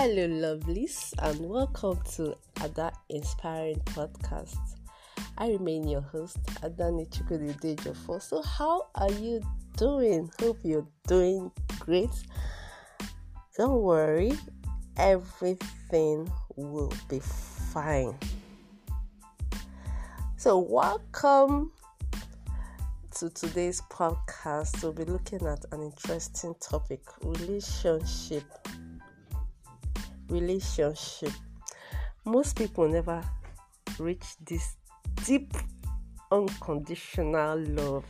Hello, lovelies, and welcome to Ada Inspiring Podcast. I remain your host, Adani Chukwudedejo. So, how are you doing? Hope you're doing great. Don't worry, everything will be fine. So, welcome to today's podcast. We'll be looking at an interesting topic relationship relationship. Most people never reach this deep, unconditional love.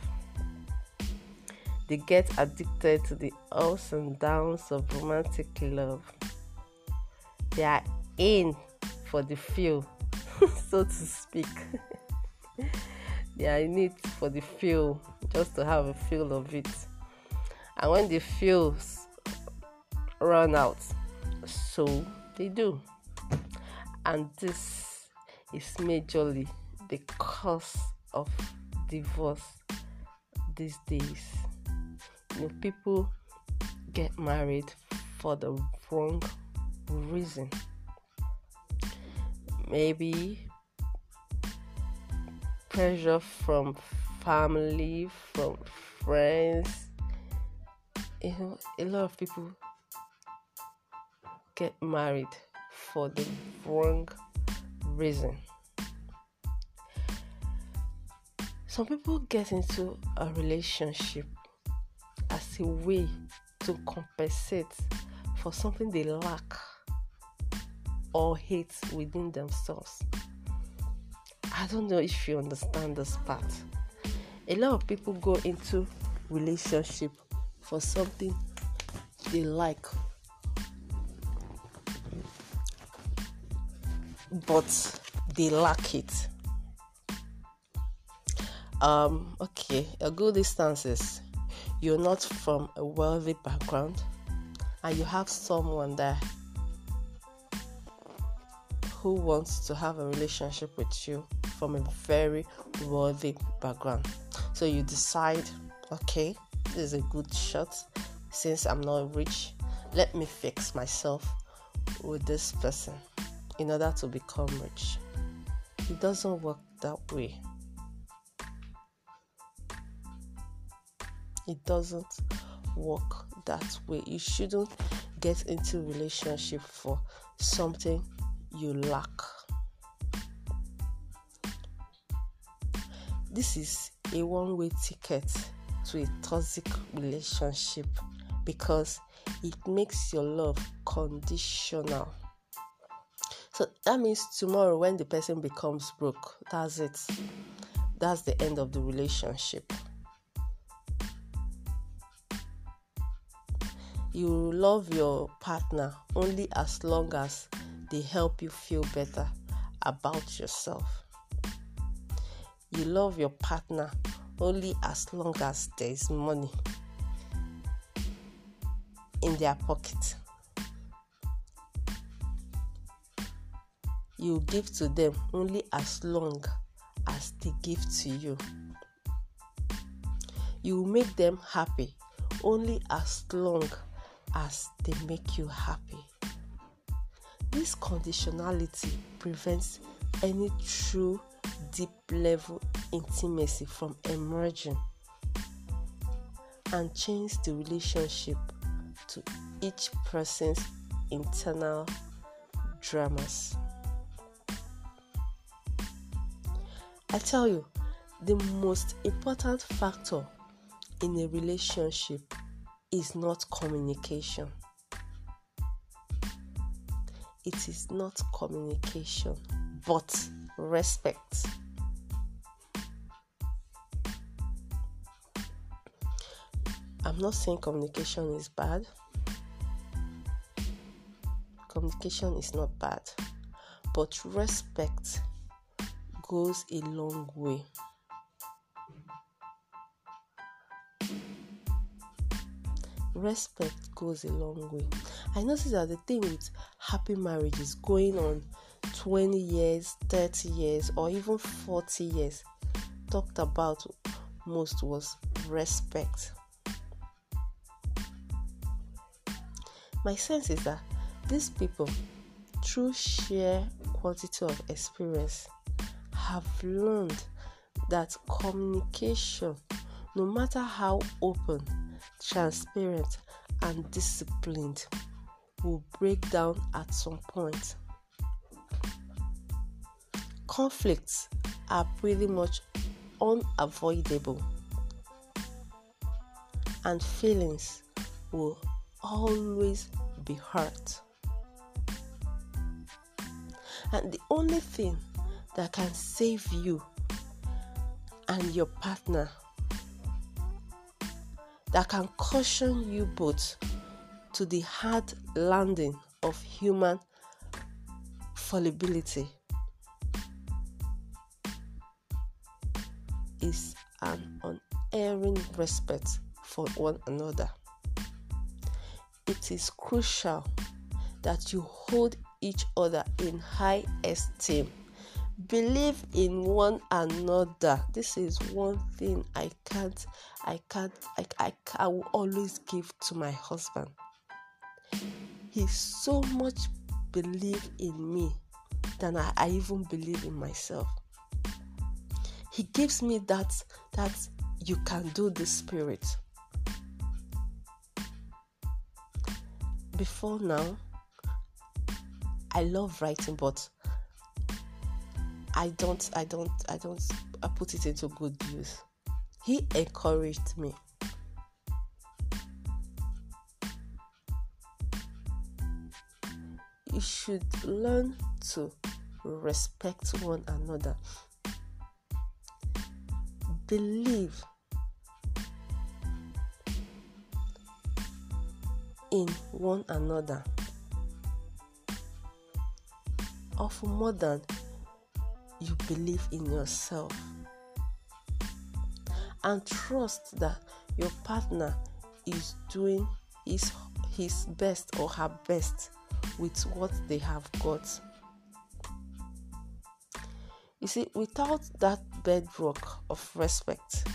They get addicted to the ups and downs of romantic love. They are in for the feel, so to speak. they are in it for the feel, just to have a feel of it. And when the feels run out, so they do. And this is majorly the cause of divorce these days. You know, people get married for the wrong reason. Maybe pressure from family, from friends. You know, a lot of people get married for the wrong reason. Some people get into a relationship as a way to compensate for something they lack or hate within themselves. I don't know if you understand this part. A lot of people go into relationship for something they like but they lack it. Um, okay, a good instance is you're not from a wealthy background and you have someone there who wants to have a relationship with you from a very wealthy background. So you decide, okay, this is a good shot since I'm not rich. Let me fix myself with this person in order to become rich. It doesn't work that way. It doesn't work that way. You shouldn't get into relationship for something you lack. This is a one-way ticket to a toxic relationship because it makes your love conditional. So that means tomorrow when the person becomes broke, that's it. That's the end of the relationship. You love your partner only as long as they help you feel better about yourself. You love your partner only as long as there is money in their pocket. You give to them only as long as they give to you. You make them happy only as long as they make you happy. This conditionality prevents any true deep level intimacy from emerging and change the relationship to each person's internal dramas. I tell you, the most important factor in a relationship is not communication. It is not communication, but respect. I'm not saying communication is bad. Communication is not bad, but respect goes a long way. Respect goes a long way. I notice that the thing with happy marriage is going on 20 years, 30 years, or even 40 years. Talked about most was respect. My sense is that These people, through sheer quantity of experience, have learned that communication, no matter how open, transparent, and disciplined, will break down at some point. Conflicts are pretty much unavoidable, and feelings will always be hurt. And the only thing that can save you and your partner, that can caution you both to the hard landing of human fallibility, is an unerring respect for one another. It is crucial that you hold each other in high esteem. Believe in one another. This is one thing I can't, I can't, I, I, I will always give to my husband. He so much believe in me than I, I even believe in myself. He gives me that that you can do the spirit. Before now, I love writing, but I don't, I don't, I don't, I put it into good use. He encouraged me. You should learn to respect one another. Believe in one another. of more than you believe in yourself. And trust that your partner is doing his, his best or her best with what they have got. You see, without that bedrock of respect,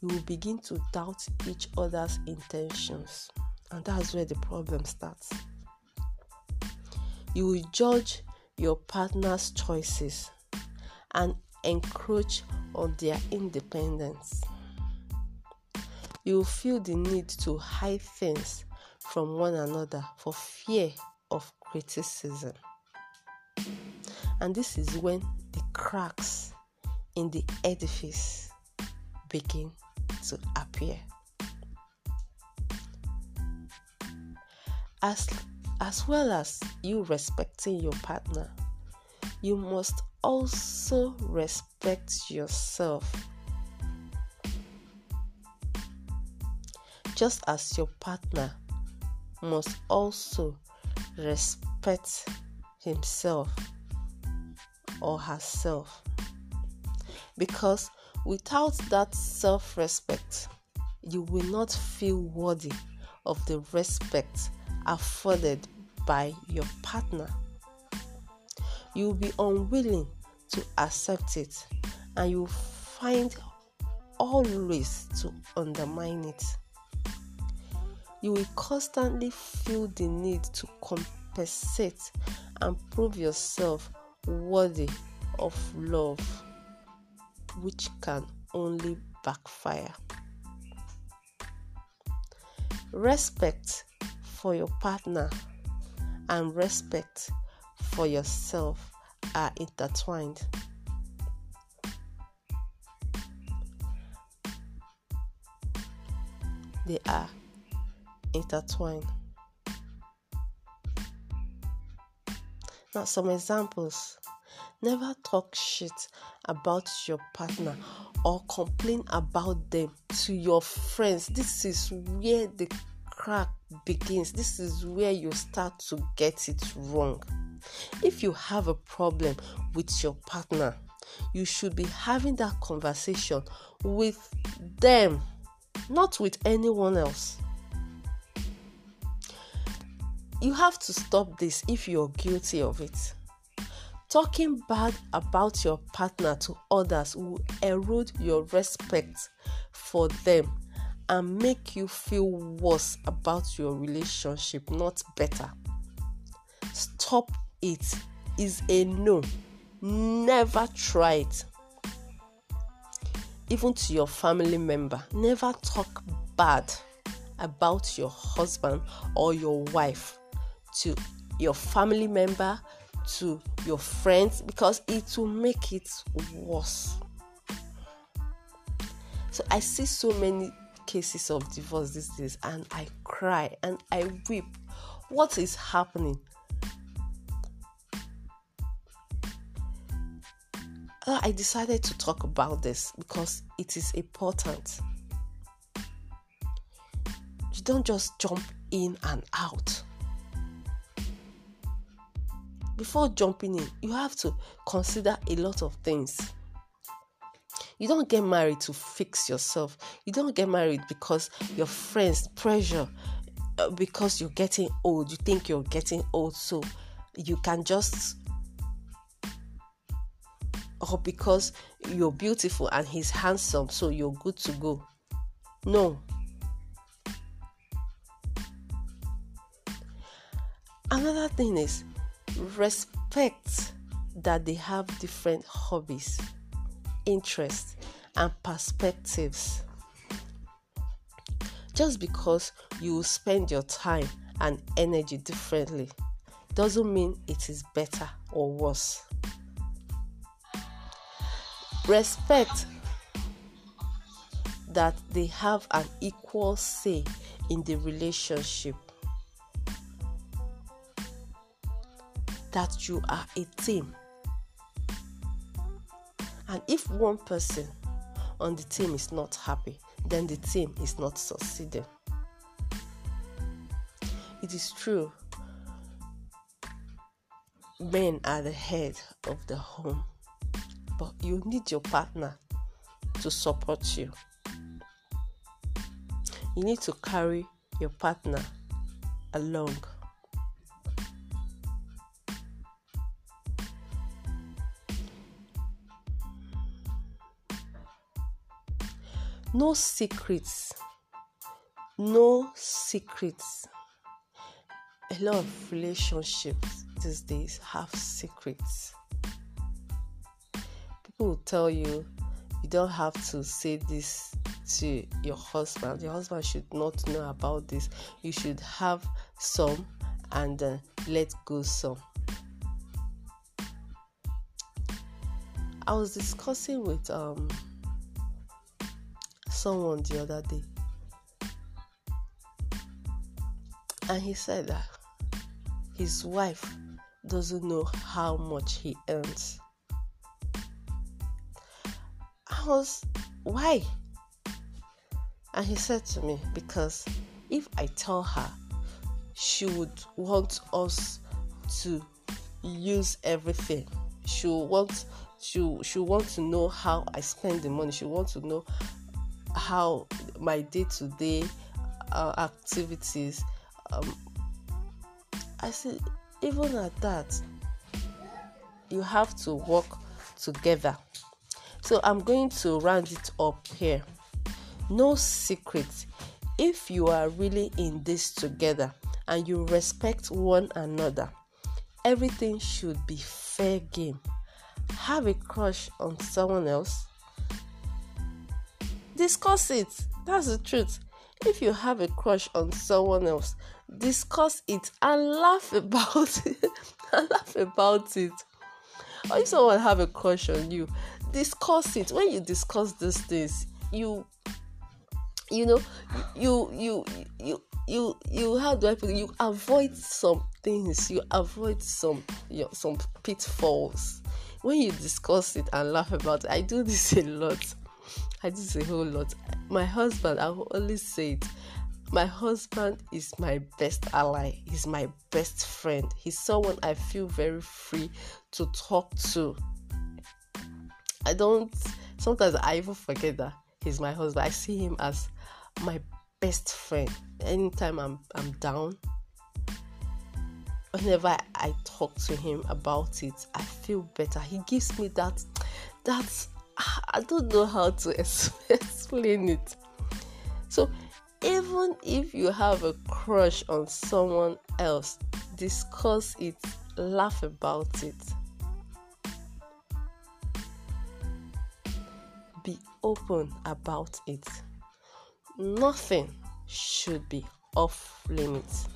you will begin to doubt each other's intentions, and that's where the problem starts. You will judge your partner's choices and encroach on their independence. You feel the need to hide things from one another for fear of criticism. And this is when the cracks in the edifice begin to appear. As as well as you respecting your partner, you must also respect yourself. Just as your partner must also respect himself or herself. Because without that self respect, you will not feel worthy of the respect afforded by your partner. You will be unwilling to accept it and you will find all ways to undermine it. You will constantly feel the need to compensate and prove yourself worthy of love, which can only backfire. Respect for your partner and respect for yourself are intertwined. They are intertwined. Now, some examples. Never talk shit about your partner or complain about them to your friends. This is where the crack begins. This is where you start to get it wrong. If you have a problem with your partner, you should be having that conversation with them, not with anyone else. You have to stop this if you're guilty of it. Talking bad about your partner to others will erode your respect for them and make you feel worse about your relationship, not better. stop it is a no. Never try it. Even to your family member, never talk bad about your husband or your wife to your family member, to your friends, because it will make it worse. So I see so many cases of divorce these days and I cry and I weep. What is happening? Uh, I decided to talk about this because it is important. You don't just jump in and out. Before jumping in, you have to consider a lot of things. You don't get married to fix yourself. You don't get married because your friends pressure uh, because you're getting old. You think you're getting old so you can just or because you're beautiful and he's handsome, so you're good to go. No. Another thing is respect that they have different hobbies, interests, and perspectives. Just because you spend your time and energy differently doesn't mean it is better or worse respect that they have an equal say in the relationship. That you are a team. And if one person on the team is not happy, then the team is not succeeding. It is true, men are the head of the home but you need your partner to support you. You need to carry your partner along. No secrets. No secrets. A lot of relationships these days have secrets people will tell you you don't have to say this to your husband. Your husband should not know about this. You should have some and uh, let go some. I was discussing with um someone the other day, and he said that his wife doesn't know how much he earns. I was, why? And he said to me, because if I tell her, she would want us to use everything. She want she she want to know how I spend the money. She want to know how my day to day activities. Um, I said, even at that, you have to work together. So I'm going to round it up here. No secret. If you are really in this together and you respect one another, everything should be fair game. Have a crush on someone else? Discuss it. That's the truth. If you have a crush on someone else, discuss it and laugh about it. and laugh about it. Or if someone have a crush on you, discuss it when you discuss these things you you know you you you you you how do I put it? You avoid some things. You avoid some you know, some pitfalls when you discuss it and laugh about it. I do this a lot. I do a whole lot. My husband, I will always say it. My husband is my best ally. He's my best friend. He's someone I feel very free to talk to I don't sometimes I even forget that he's my husband. I see him as my best friend. Anytime I'm I'm down, whenever I talk to him about it, I feel better. He gives me that that I don't know how to explain it. So even if you have a crush on someone else, discuss it, laugh about it. Be open about it. Nothing should be off limits.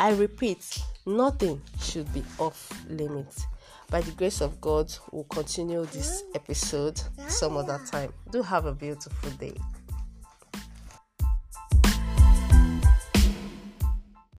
I repeat, nothing should be off limits. By the grace of God, we'll continue this episode some other time. Do have a beautiful day.